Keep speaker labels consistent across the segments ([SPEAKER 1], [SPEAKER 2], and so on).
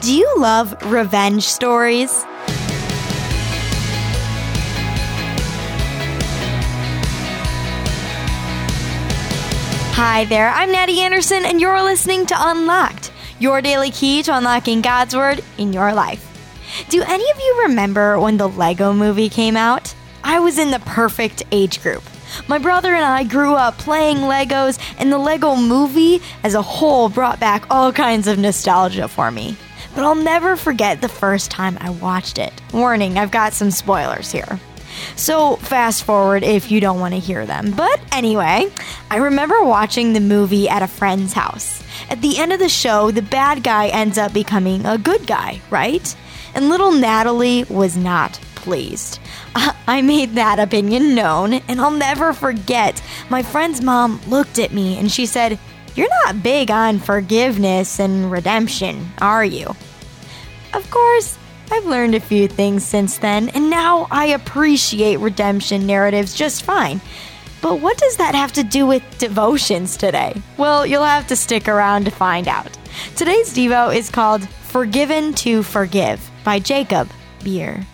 [SPEAKER 1] Do you love revenge stories? Hi there, I'm Natty Anderson, and you're listening to Unlocked, your daily key to unlocking God's Word in your life. Do any of you remember when the Lego movie came out? I was in the perfect age group. My brother and I grew up playing Legos, and the Lego movie as a whole brought back all kinds of nostalgia for me. But I'll never forget the first time I watched it. Warning, I've got some spoilers here. So, fast forward if you don't want to hear them. But anyway, I remember watching the movie at a friend's house. At the end of the show, the bad guy ends up becoming a good guy, right? And little Natalie was not pleased. I made that opinion known, and I'll never forget. My friend's mom looked at me and she said, You're not big on forgiveness and redemption, are you? Of course, I've learned a few things since then, and now I appreciate redemption narratives just fine. But what does that have to do with devotions today? Well, you'll have to stick around to find out. Today's Devo is called Forgiven to Forgive by Jacob Beer.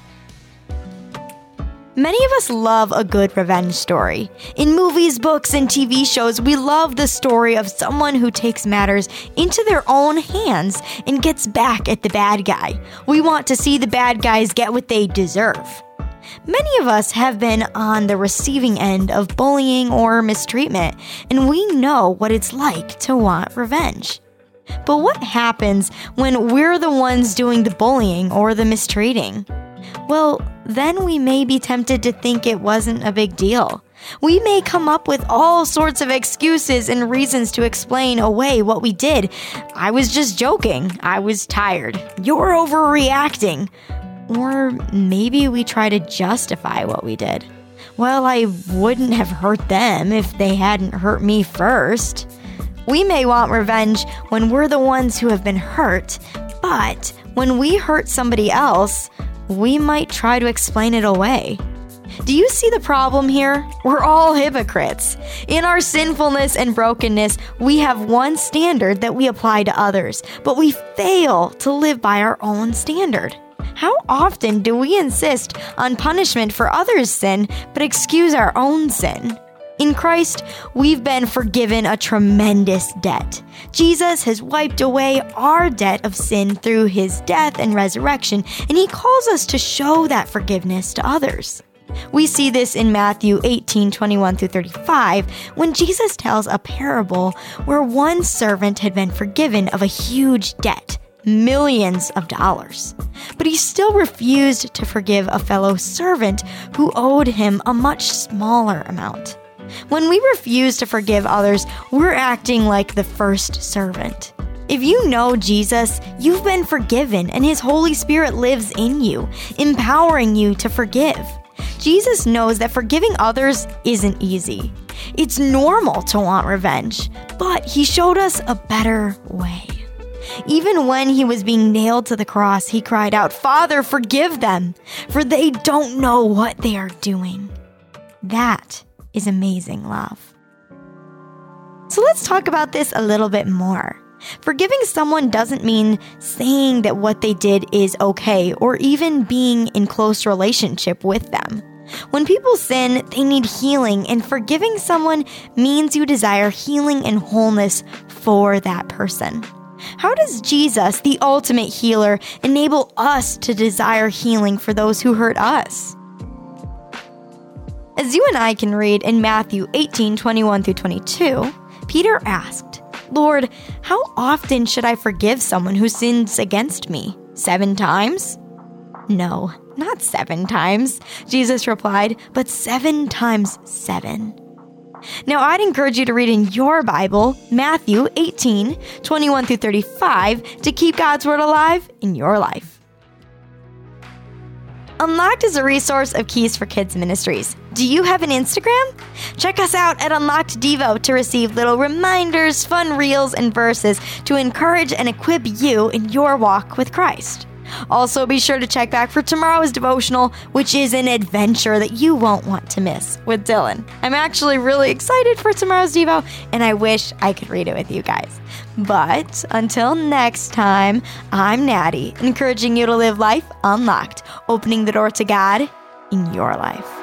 [SPEAKER 1] Many of us love a good revenge story. In movies, books, and TV shows, we love the story of someone who takes matters into their own hands and gets back at the bad guy. We want to see the bad guys get what they deserve. Many of us have been on the receiving end of bullying or mistreatment, and we know what it's like to want revenge. But what happens when we're the ones doing the bullying or the mistreating? well, then we may be tempted to think it wasn't a big deal. We may come up with all sorts of excuses and reasons to explain away what we did. I was just joking. I was tired. You're overreacting. Or maybe we try to justify what we did. Well, I wouldn't have hurt them if they hadn't hurt me first. We may want revenge when we're the ones who have been hurt, but when we hurt somebody else, we might try to explain it away. Do you see the problem here? We're all hypocrites. In our sinfulness and brokenness, we have one standard that we apply to others, but we fail to live by our own standard. How often do we insist on punishment for others' sin, but excuse our own sin? In Christ, we've been forgiven a tremendous debt. Jesus has wiped away our debt of sin through his death and resurrection, and he calls us to show that forgiveness to others. We see this in Matthew 18 21 through 35 when Jesus tells a parable where one servant had been forgiven of a huge debt, millions of dollars. But he still refused to forgive a fellow servant who owed him a much smaller amount. When we refuse to forgive others, we're acting like the first servant. If you know Jesus, you've been forgiven and His Holy Spirit lives in you, empowering you to forgive. Jesus knows that forgiving others isn't easy. It's normal to want revenge, but He showed us a better way. Even when he was being nailed to the cross, he cried out, Father, forgive them, for they don't know what they are doing. That is amazing love. So let's talk about this a little bit more. Forgiving someone doesn't mean saying that what they did is okay or even being in close relationship with them. When people sin, they need healing, and forgiving someone means you desire healing and wholeness for that person. How does Jesus, the ultimate healer, enable us to desire healing for those who hurt us? As you and I can read in Matthew 18 21 through 22, Peter asked, Lord, how often should I forgive someone who sins against me? Seven times? No, not seven times, Jesus replied, but seven times seven. Now, I'd encourage you to read in your Bible Matthew 18 21 through 35 to keep God's Word alive in your life. Unlocked is a resource of Keys for Kids Ministries. Do you have an Instagram? Check us out at Unlocked Devo to receive little reminders, fun reels, and verses to encourage and equip you in your walk with Christ. Also, be sure to check back for tomorrow's devotional, which is an adventure that you won't want to miss with Dylan. I'm actually really excited for tomorrow's Devo, and I wish I could read it with you guys. But until next time, I'm Natty, encouraging you to live life unlocked, opening the door to God in your life.